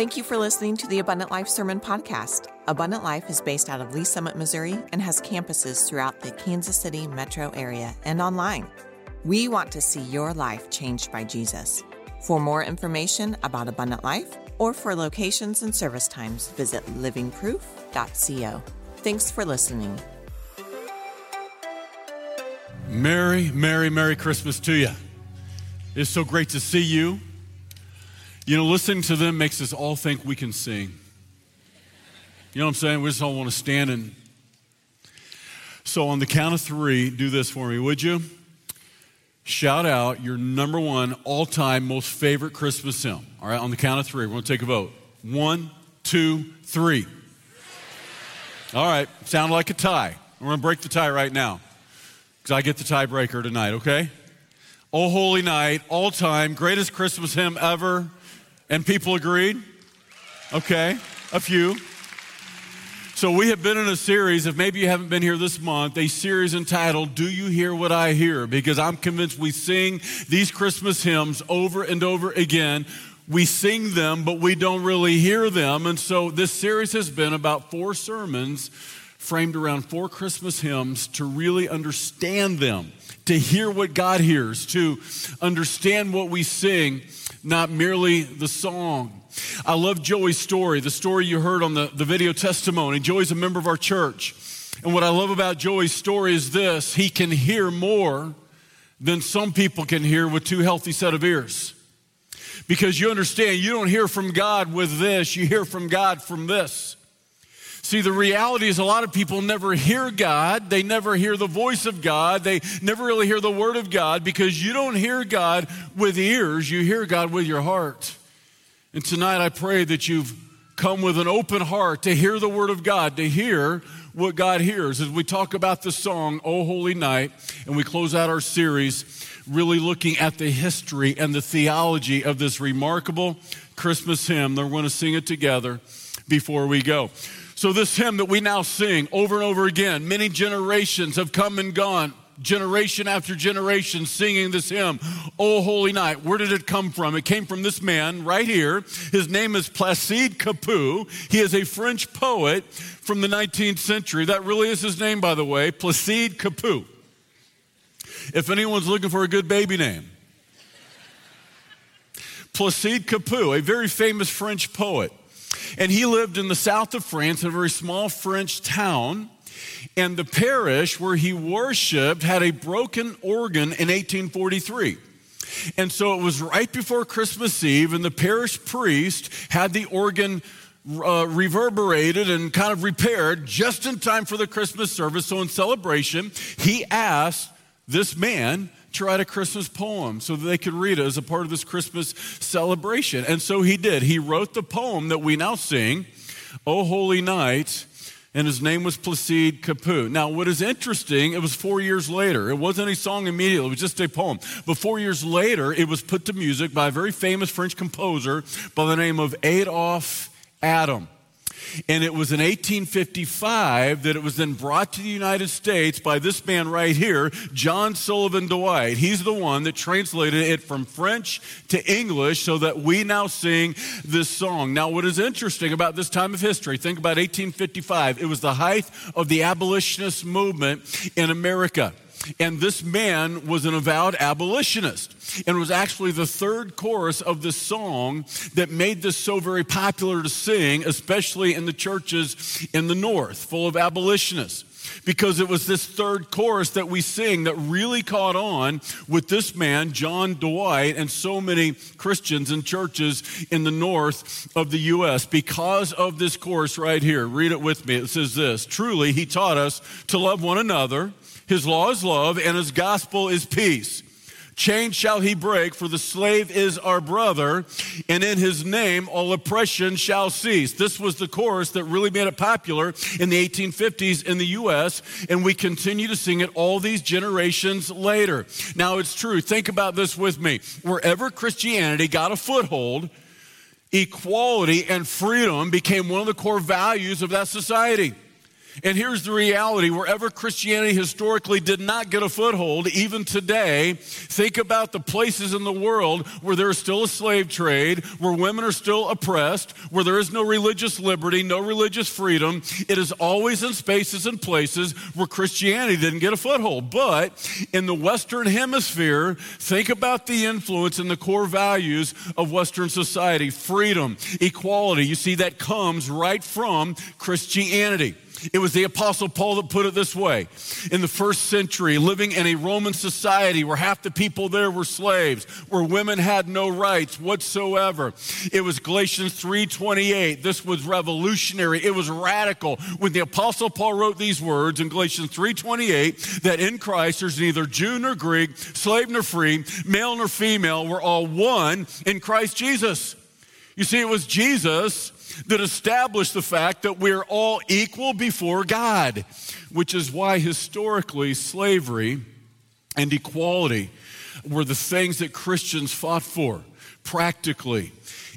Thank you for listening to the Abundant Life Sermon Podcast. Abundant Life is based out of Lee's Summit, Missouri, and has campuses throughout the Kansas City metro area and online. We want to see your life changed by Jesus. For more information about Abundant Life or for locations and service times, visit livingproof.co. Thanks for listening. Merry, Merry, Merry Christmas to you. It's so great to see you. You know, listening to them makes us all think we can sing. You know what I'm saying? We just all want to stand and. So, on the count of three, do this for me, would you? Shout out your number one all time most favorite Christmas hymn. All right, on the count of three, we're going to take a vote. One, two, three. All right, sound like a tie. We're going to break the tie right now because I get the tiebreaker tonight, okay? Oh Holy Night, all time, greatest Christmas hymn ever. And people agreed? Okay, a few. So, we have been in a series, if maybe you haven't been here this month, a series entitled, Do You Hear What I Hear? Because I'm convinced we sing these Christmas hymns over and over again. We sing them, but we don't really hear them. And so, this series has been about four sermons framed around four Christmas hymns to really understand them, to hear what God hears, to understand what we sing not merely the song. I love Joey's story, the story you heard on the, the video testimony. Joey's a member of our church. And what I love about Joey's story is this he can hear more than some people can hear with two healthy set of ears. Because you understand, you don't hear from God with this, you hear from God from this. See, the reality is a lot of people never hear God. They never hear the voice of God. They never really hear the word of God because you don't hear God with ears, you hear God with your heart. And tonight I pray that you've come with an open heart to hear the word of God, to hear what God hears as we talk about the song, Oh Holy Night, and we close out our series really looking at the history and the theology of this remarkable Christmas hymn. They're going to sing it together before we go. So, this hymn that we now sing over and over again, many generations have come and gone, generation after generation singing this hymn, Oh Holy Night. Where did it come from? It came from this man right here. His name is Placide Cappeau. He is a French poet from the 19th century. That really is his name, by the way, Placide Cappeau. If anyone's looking for a good baby name, Placide Cappeau, a very famous French poet. And he lived in the south of France in a very small French town. And the parish where he worshiped had a broken organ in 1843. And so it was right before Christmas Eve, and the parish priest had the organ uh, reverberated and kind of repaired just in time for the Christmas service. So, in celebration, he asked this man to write a Christmas poem so that they could read it as a part of this Christmas celebration. And so he did. He wrote the poem that we now sing, O Holy Night, and his name was Placide Cappeau. Now, what is interesting, it was four years later. It wasn't a song immediately, it was just a poem. But four years later, it was put to music by a very famous French composer by the name of Adolphe Adam. And it was in 1855 that it was then brought to the United States by this man right here, John Sullivan Dwight. He's the one that translated it from French to English so that we now sing this song. Now, what is interesting about this time of history, think about 1855, it was the height of the abolitionist movement in America. And this man was an avowed abolitionist. And was actually the third chorus of this song that made this so very popular to sing, especially in the churches in the North, full of abolitionists. Because it was this third chorus that we sing that really caught on with this man, John Dwight, and so many Christians and churches in the north of the U.S. Because of this chorus right here, read it with me. It says this Truly, he taught us to love one another his law is love, and his gospel is peace. Chains shall he break, for the slave is our brother, and in his name all oppression shall cease. This was the chorus that really made it popular in the 1850s in the U.S., and we continue to sing it all these generations later. Now, it's true. Think about this with me. Wherever Christianity got a foothold, equality and freedom became one of the core values of that society. And here's the reality wherever Christianity historically did not get a foothold, even today, think about the places in the world where there is still a slave trade, where women are still oppressed, where there is no religious liberty, no religious freedom. It is always in spaces and places where Christianity didn't get a foothold. But in the Western Hemisphere, think about the influence and the core values of Western society freedom, equality. You see, that comes right from Christianity. It was the Apostle Paul that put it this way. In the first century, living in a Roman society where half the people there were slaves, where women had no rights whatsoever. It was Galatians 3:28. This was revolutionary. It was radical. When the Apostle Paul wrote these words in Galatians 3:28, that in Christ there's neither Jew nor Greek, slave nor free, male nor female, we're all one in Christ Jesus. You see, it was Jesus that established the fact that we're all equal before God, which is why historically slavery and equality were the things that Christians fought for practically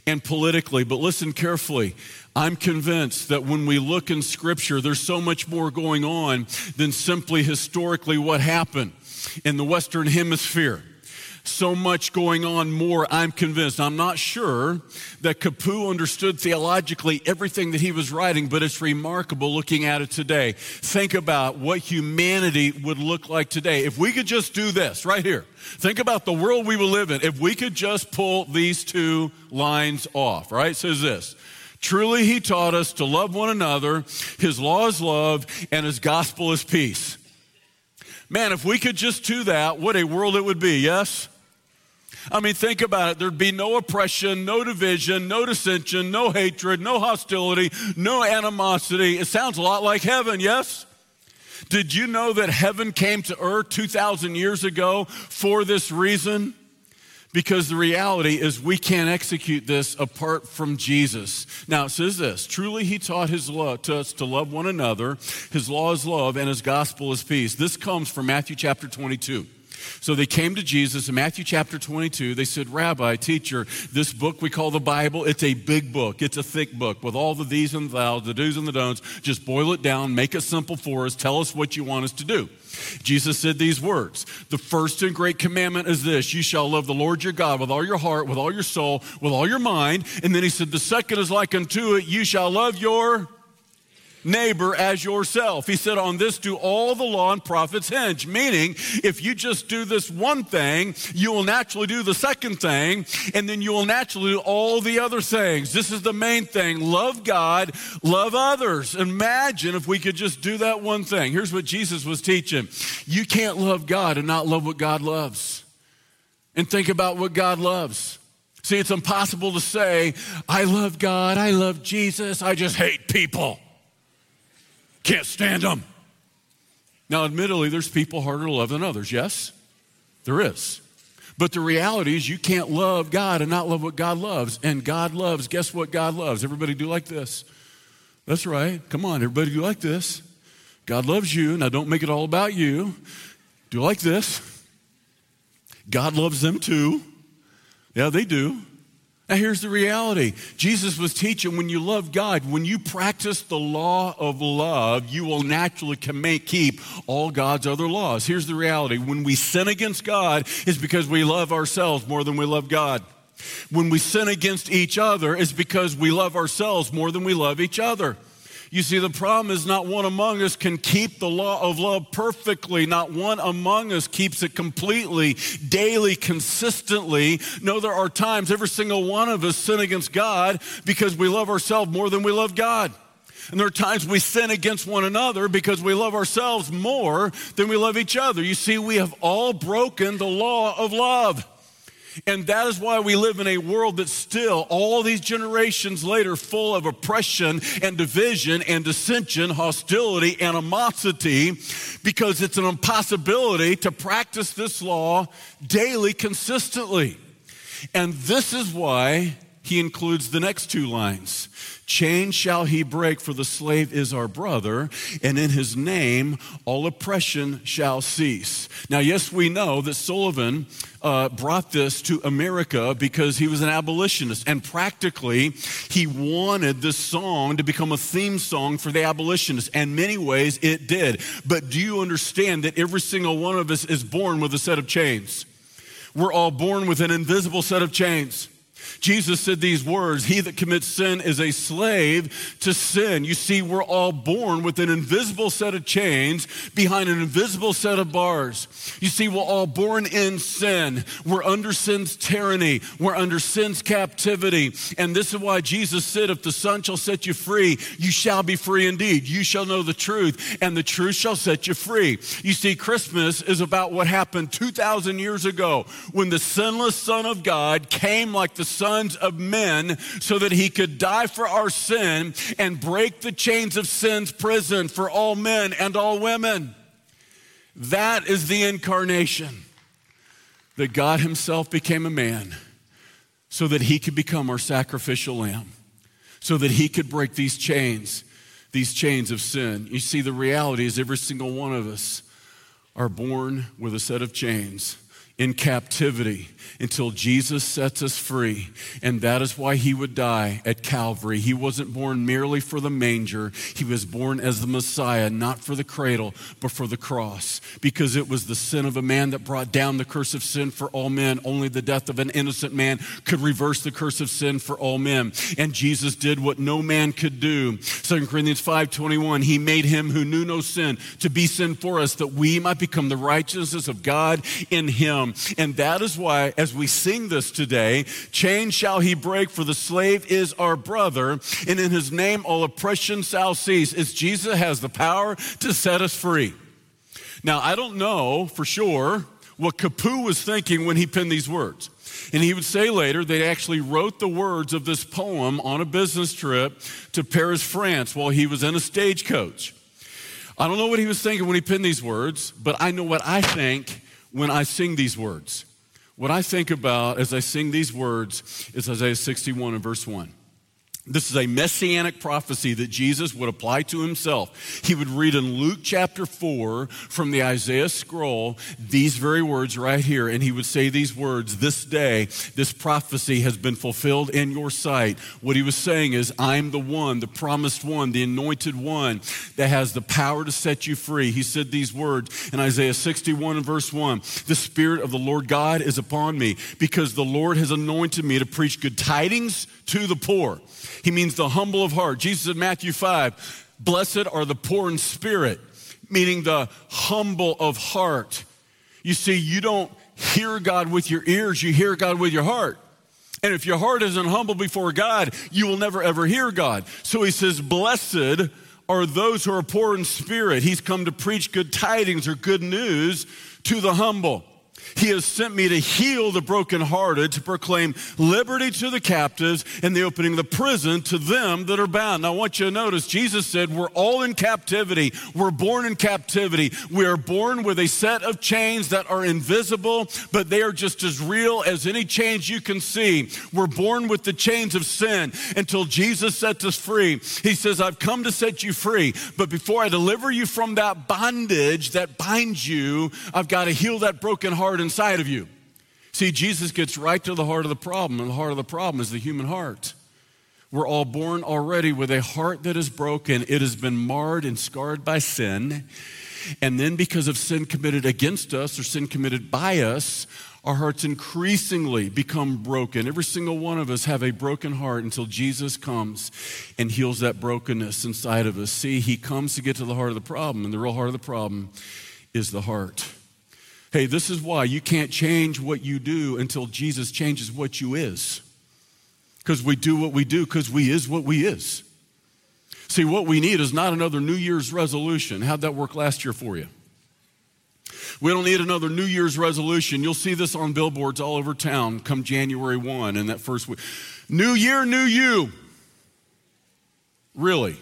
and politically. But listen carefully. I'm convinced that when we look in Scripture, there's so much more going on than simply historically what happened in the Western Hemisphere so much going on more, I'm convinced. I'm not sure that Cappeau understood theologically everything that he was writing, but it's remarkable looking at it today. Think about what humanity would look like today. If we could just do this right here, think about the world we will live in. If we could just pull these two lines off, right? It says this. Truly, he taught us to love one another. His law is love, and his gospel is peace. Man, if we could just do that, what a world it would be, yes? I mean, think about it. There'd be no oppression, no division, no dissension, no hatred, no hostility, no animosity. It sounds a lot like heaven, yes? Did you know that heaven came to earth 2,000 years ago for this reason? Because the reality is we can't execute this apart from Jesus. Now it says this truly he taught his law to us to love one another. His law is love and his gospel is peace. This comes from Matthew chapter 22. So they came to Jesus in Matthew chapter 22. They said, Rabbi, teacher, this book we call the Bible, it's a big book. It's a thick book with all the these and thous, the do's and the don'ts. Just boil it down, make it simple for us. Tell us what you want us to do. Jesus said these words The first and great commandment is this you shall love the Lord your God with all your heart, with all your soul, with all your mind. And then he said, The second is like unto it, you shall love your neighbor as yourself. He said, On this do all the law and prophets hinge. Meaning, if you just do this one thing, you will naturally do the second thing, and then you will naturally do all the other things. This is the main thing love God, love others. Imagine if we could just do that one thing. Here's what Jesus was teaching you can't love God and not love what God loves. And think about what God loves. See, it's impossible to say, I love God, I love Jesus, I just hate people. Can't stand them. Now, admittedly, there's people harder to love than others. Yes, there is. But the reality is, you can't love God and not love what God loves. And God loves, guess what God loves? Everybody do like this. That's right. Come on, everybody do like this. God loves you. Now, don't make it all about you. Do like this. God loves them too. Yeah, they do. Now, here's the reality Jesus was teaching when you love God, when you practice the law of love, you will naturally keep all God's other laws. Here's the reality when we sin against God, it's because we love ourselves more than we love God. When we sin against each other, it's because we love ourselves more than we love each other. You see, the problem is not one among us can keep the law of love perfectly. Not one among us keeps it completely, daily, consistently. No, there are times every single one of us sin against God because we love ourselves more than we love God. And there are times we sin against one another because we love ourselves more than we love each other. You see, we have all broken the law of love. And that is why we live in a world that's still, all these generations later, full of oppression and division and dissension, hostility, animosity, because it's an impossibility to practice this law daily, consistently. And this is why he includes the next two lines Chains shall he break, for the slave is our brother, and in his name all oppression shall cease. Now, yes, we know that Sullivan uh, brought this to America because he was an abolitionist, and practically he wanted this song to become a theme song for the abolitionists, and many ways it did. But do you understand that every single one of us is born with a set of chains? We're all born with an invisible set of chains. Jesus said these words He that commits sin is a slave to sin. You see, we're all born with an invisible set of chains behind an invisible set of bars. You see, we're all born in sin. We're under sin's tyranny, we're under sin's captivity. And this is why Jesus said, If the Son shall set you free, you shall be free indeed. You shall know the truth, and the truth shall set you free. You see, Christmas is about what happened 2,000 years ago when the sinless Son of God came like the sons of men so that he could die for our sin and break the chains of sin's prison for all men and all women. That is the incarnation. That God Himself became a man so that He could become our sacrificial lamb, so that He could break these chains, these chains of sin. You see, the reality is every single one of us are born with a set of chains in captivity until Jesus sets us free. And that is why he would die at Calvary. He wasn't born merely for the manger, he was born as the Messiah, not for the cradle, but for the cross. Because it was the sin of a man that brought down the curse of sin for all men. Only the death of an innocent man could reverse the curse of sin for all men. And Jesus did what no man could do. 2 Corinthians 5:21, he made him who knew no sin to be sin for us that we might become the righteousness of God in him. And that is why, as we sing this today, chains shall he break, for the slave is our brother, and in his name all oppression shall cease. It's Jesus has the power to set us free. Now, I don't know for sure what Cappeau was thinking when he penned these words. And he would say later they actually wrote the words of this poem on a business trip to Paris, France, while he was in a stagecoach. I don't know what he was thinking when he penned these words, but I know what I think when I sing these words. What I think about as I sing these words is Isaiah 61 and verse 1. This is a messianic prophecy that Jesus would apply to himself. He would read in Luke chapter 4 from the Isaiah scroll these very words right here, and he would say these words This day, this prophecy has been fulfilled in your sight. What he was saying is, I'm the one, the promised one, the anointed one that has the power to set you free. He said these words in Isaiah 61 and verse 1 The Spirit of the Lord God is upon me because the Lord has anointed me to preach good tidings to the poor. He means the humble of heart. Jesus in Matthew 5, blessed are the poor in spirit, meaning the humble of heart. You see, you don't hear God with your ears, you hear God with your heart. And if your heart isn't humble before God, you will never ever hear God. So he says, Blessed are those who are poor in spirit. He's come to preach good tidings or good news to the humble. He has sent me to heal the brokenhearted, to proclaim liberty to the captives, and the opening of the prison to them that are bound. Now, I want you to notice Jesus said, We're all in captivity. We're born in captivity. We are born with a set of chains that are invisible, but they are just as real as any chains you can see. We're born with the chains of sin until Jesus sets us free. He says, I've come to set you free, but before I deliver you from that bondage that binds you, I've got to heal that broken heart inside of you. See, Jesus gets right to the heart of the problem, and the heart of the problem is the human heart. We're all born already with a heart that is broken. It has been marred and scarred by sin. And then, because of sin committed against us or sin committed by us, our hearts increasingly become broken. Every single one of us have a broken heart until Jesus comes and heals that brokenness inside of us. See, he comes to get to the heart of the problem, and the real heart of the problem is the heart. Hey, this is why you can't change what you do until Jesus changes what you is. Because we do what we do because we is what we is. See, what we need is not another New Year's resolution. How'd that work last year for you? We don't need another New Year's resolution. You'll see this on billboards all over town come January 1 in that first week. New year, new you. Really?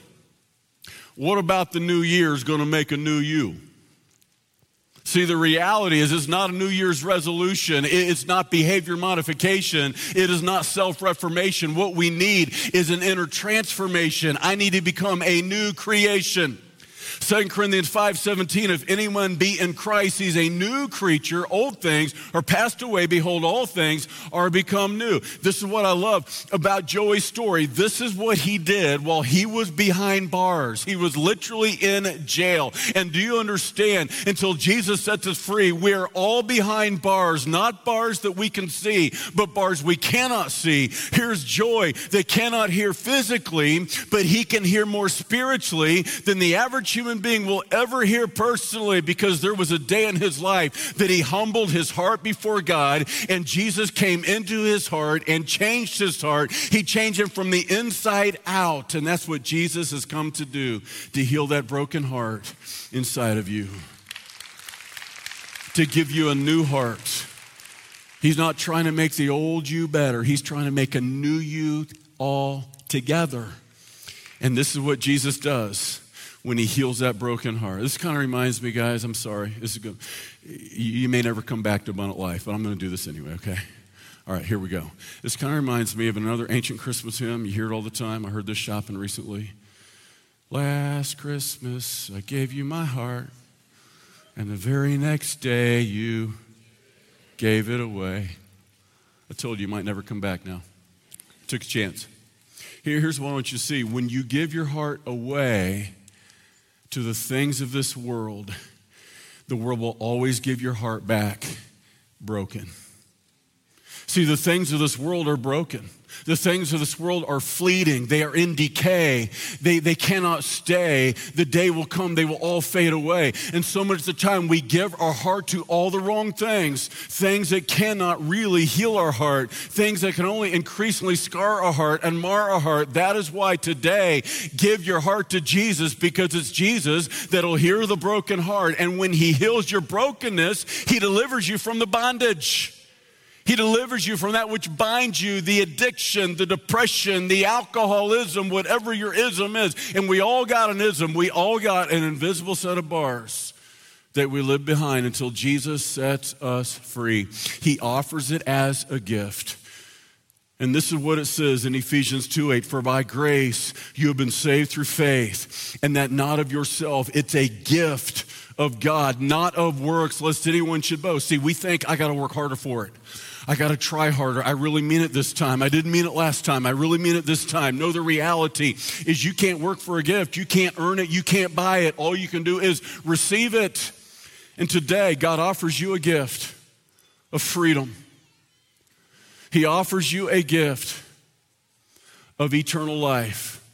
What about the new year is going to make a new you? See, the reality is it's not a New Year's resolution. It's not behavior modification. It is not self reformation. What we need is an inner transformation. I need to become a new creation. 2 Corinthians 5:17 if anyone be in Christ he's a new creature. Old things are passed away. Behold all things are become new. This is what I love about Joey's story. This is what he did while he was behind bars. He was literally in jail. And do you understand? Until Jesus sets us free we're all behind bars not bars that we can see but bars we cannot see. Here's Joey that cannot hear physically but he can hear more spiritually than the average human being will ever hear personally because there was a day in his life that he humbled his heart before God and Jesus came into his heart and changed his heart. He changed him from the inside out. And that's what Jesus has come to do to heal that broken heart inside of you, to give you a new heart. He's not trying to make the old you better, he's trying to make a new you all together. And this is what Jesus does when he heals that broken heart. This kind of reminds me, guys, I'm sorry. This is good. You may never come back to abundant life, but I'm going to do this anyway, okay? All right, here we go. This kind of reminds me of another ancient Christmas hymn. You hear it all the time. I heard this shopping recently. Last Christmas, I gave you my heart, and the very next day, you gave it away. I told you you might never come back now. Took a chance. Here, here's what I want you to see. When you give your heart away, to the things of this world, the world will always give your heart back broken. See, the things of this world are broken. The things of this world are fleeting. They are in decay. They, they cannot stay. The day will come, they will all fade away. And so much of the time, we give our heart to all the wrong things things that cannot really heal our heart, things that can only increasingly scar our heart and mar our heart. That is why today, give your heart to Jesus because it's Jesus that'll heal the broken heart. And when He heals your brokenness, He delivers you from the bondage. He delivers you from that which binds you, the addiction, the depression, the alcoholism, whatever your ism is. And we all got an ism. We all got an invisible set of bars that we live behind until Jesus sets us free. He offers it as a gift. And this is what it says in Ephesians 2 8 For by grace you have been saved through faith, and that not of yourself. It's a gift of God, not of works, lest anyone should boast. See, we think I got to work harder for it. I got to try harder. I really mean it this time. I didn't mean it last time. I really mean it this time. No, the reality is you can't work for a gift. You can't earn it. You can't buy it. All you can do is receive it. And today, God offers you a gift of freedom. He offers you a gift of eternal life.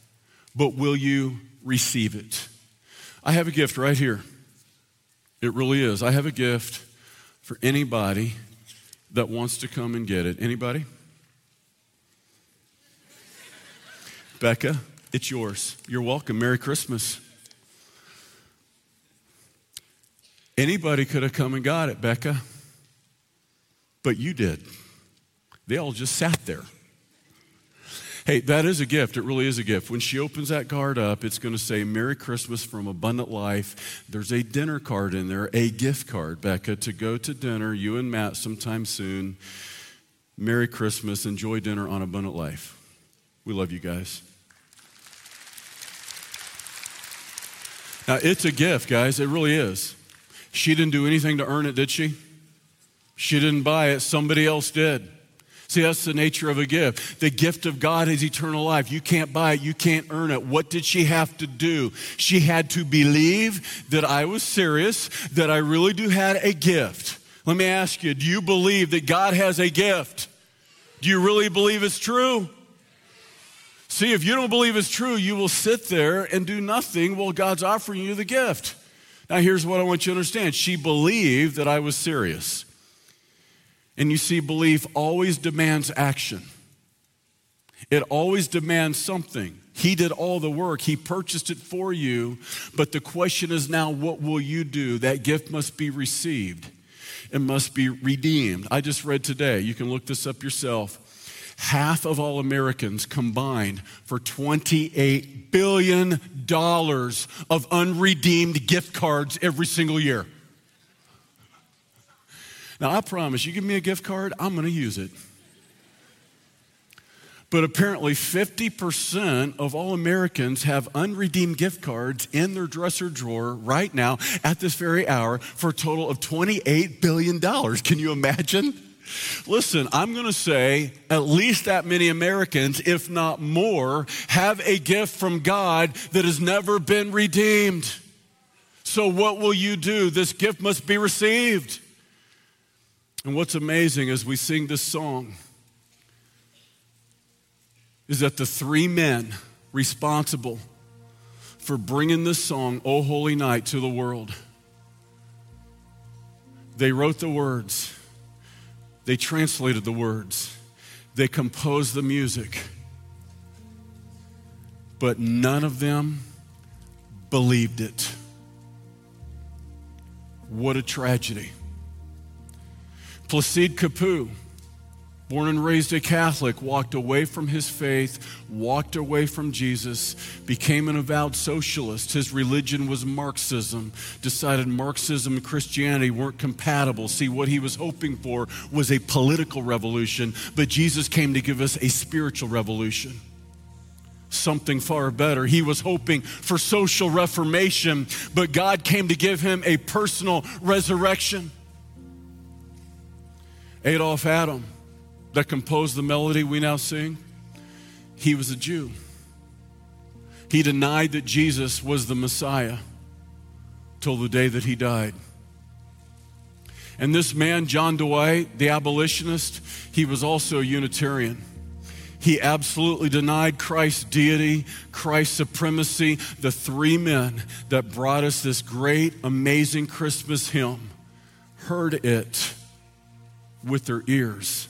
But will you receive it? I have a gift right here. It really is. I have a gift for anybody that wants to come and get it. Anybody? Becca, it's yours. You're welcome. Merry Christmas. Anybody could have come and got it, Becca, but you did. They all just sat there. Hey, that is a gift. It really is a gift. When she opens that card up, it's going to say, Merry Christmas from Abundant Life. There's a dinner card in there, a gift card, Becca, to go to dinner, you and Matt, sometime soon. Merry Christmas. Enjoy dinner on Abundant Life. We love you guys. Now, it's a gift, guys. It really is. She didn't do anything to earn it, did she? She didn't buy it, somebody else did. See, that's the nature of a gift. The gift of God is eternal life. You can't buy it, you can't earn it. What did she have to do? She had to believe that I was serious, that I really do have a gift. Let me ask you, do you believe that God has a gift? Do you really believe it's true? See, if you don't believe it's true, you will sit there and do nothing while God's offering you the gift. Now, here's what I want you to understand. She believed that I was serious. And you see, belief always demands action, it always demands something. He did all the work, He purchased it for you. But the question is now, what will you do? That gift must be received, it must be redeemed. I just read today, you can look this up yourself. Half of all Americans combined for $28 billion of unredeemed gift cards every single year. Now, I promise you give me a gift card, I'm going to use it. But apparently, 50% of all Americans have unredeemed gift cards in their dresser drawer right now at this very hour for a total of $28 billion. Can you imagine? Listen, I'm going to say at least that many Americans, if not more, have a gift from God that has never been redeemed. So, what will you do? This gift must be received. And what's amazing as we sing this song is that the three men responsible for bringing this song, O Holy Night, to the world, they wrote the words, they translated the words, they composed the music, but none of them believed it. What a tragedy. Placide Cappeau born and raised a Catholic, walked away from his faith, walked away from Jesus, became an avowed socialist. His religion was Marxism, decided Marxism and Christianity weren't compatible. See, what he was hoping for was a political revolution, but Jesus came to give us a spiritual revolution. Something far better. He was hoping for social reformation, but God came to give him a personal resurrection. Adolphe Adam that composed the melody we now sing, he was a Jew. He denied that Jesus was the Messiah till the day that he died. And this man, John Dwight, the abolitionist, he was also a Unitarian. He absolutely denied Christ's deity, Christ's supremacy. The three men that brought us this great, amazing Christmas hymn heard it with their ears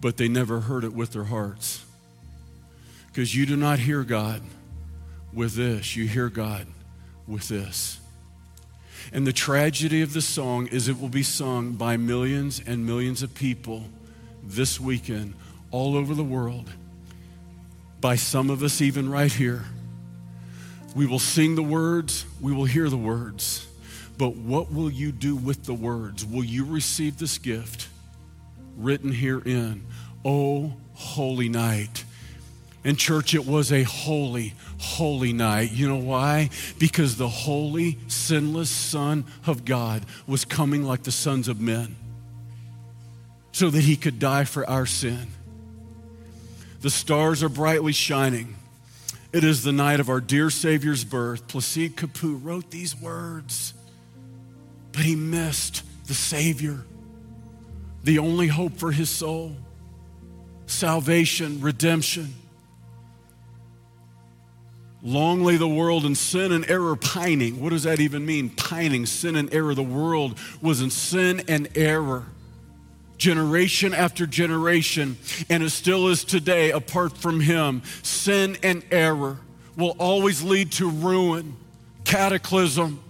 but they never heard it with their hearts. Because you do not hear God with this, you hear God with this. And the tragedy of the song is it will be sung by millions and millions of people this weekend all over the world, by some of us even right here. We will sing the words, we will hear the words, but what will you do with the words? Will you receive this gift? written herein, O holy night. In church, it was a holy, holy night. You know why? Because the holy, sinless Son of God was coming like the sons of men so that he could die for our sin. The stars are brightly shining. It is the night of our dear Savior's birth. Placide Cappeau wrote these words, but he missed the Savior the only hope for his soul salvation, redemption. Long lay the world in sin and error pining. What does that even mean? Pining, sin and error. The world was in sin and error generation after generation, and it still is today apart from Him. Sin and error will always lead to ruin, cataclysm,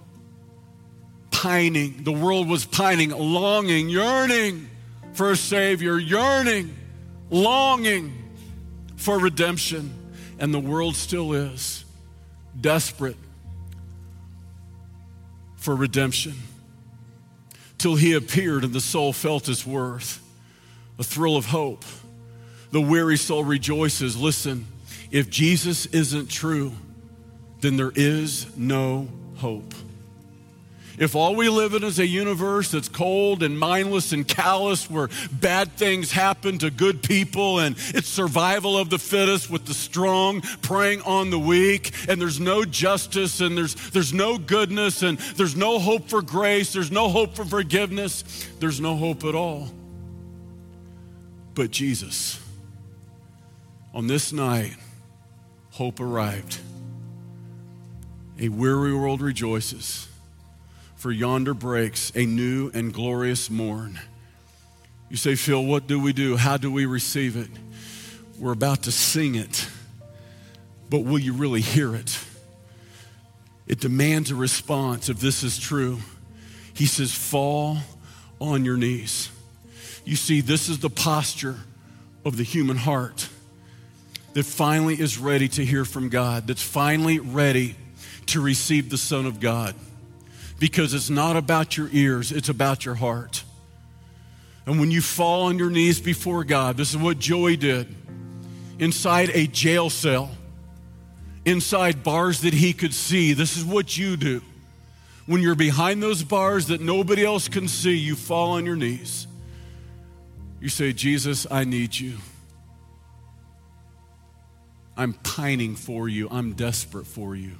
pining. The world was pining, longing, yearning for a Savior, yearning, longing for redemption. And the world still is desperate for redemption. Till He appeared and the soul felt His worth, a thrill of hope. The weary soul rejoices. Listen, if Jesus isn't true, then there is no hope. If all we live in is a universe that's cold and mindless and callous, where bad things happen to good people and it's survival of the fittest with the strong preying on the weak, and there's no justice and there's, there's no goodness and there's no hope for grace, there's no hope for forgiveness, there's no hope at all. But Jesus, on this night, hope arrived. A weary world rejoices for yonder breaks a new and glorious morn. You say, Phil, what do we do? How do we receive it? We're about to sing it, but will you really hear it? It demands a response if this is true. He says, fall on your knees. You see, this is the posture of the human heart that finally is ready to hear from God, that's finally ready to receive the Son of God. Because it's not about your ears, it's about your heart. And when you fall on your knees before God, this is what Joey did inside a jail cell, inside bars that he could see. This is what you do. When you're behind those bars that nobody else can see, you fall on your knees. You say, Jesus, I need you. I'm pining for you. I'm desperate for you.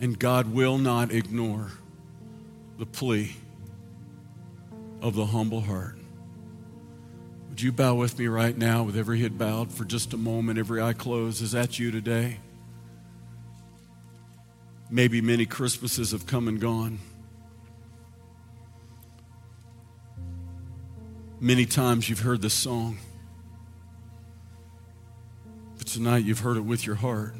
And God will not ignore the plea of the humble heart. Would you bow with me right now with every head bowed for just a moment, every eye closed? Is that you today? Maybe many Christmases have come and gone. Many times you've heard this song, but tonight you've heard it with your heart.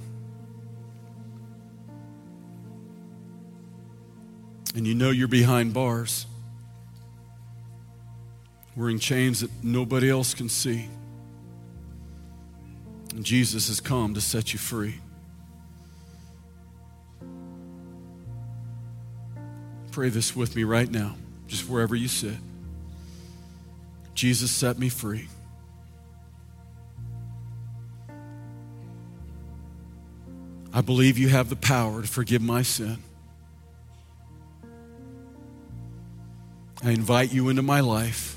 And you know you're behind bars, wearing chains that nobody else can see. And Jesus has come to set you free. Pray this with me right now, just wherever you sit. Jesus set me free. I believe you have the power to forgive my sin. I invite you into my life.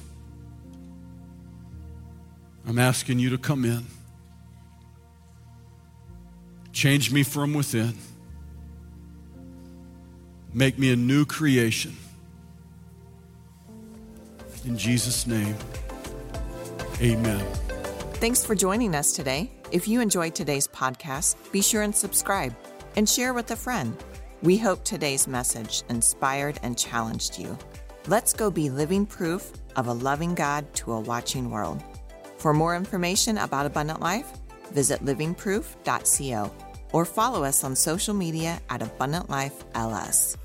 I'm asking you to come in. Change me from within. Make me a new creation. In Jesus' name, amen. Thanks for joining us today. If you enjoyed today's podcast, be sure and subscribe and share with a friend. We hope today's message inspired and challenged you. Let's go be living proof of a loving God to a watching world. For more information about Abundant Life, visit livingproof.co or follow us on social media at Abundant Life LS.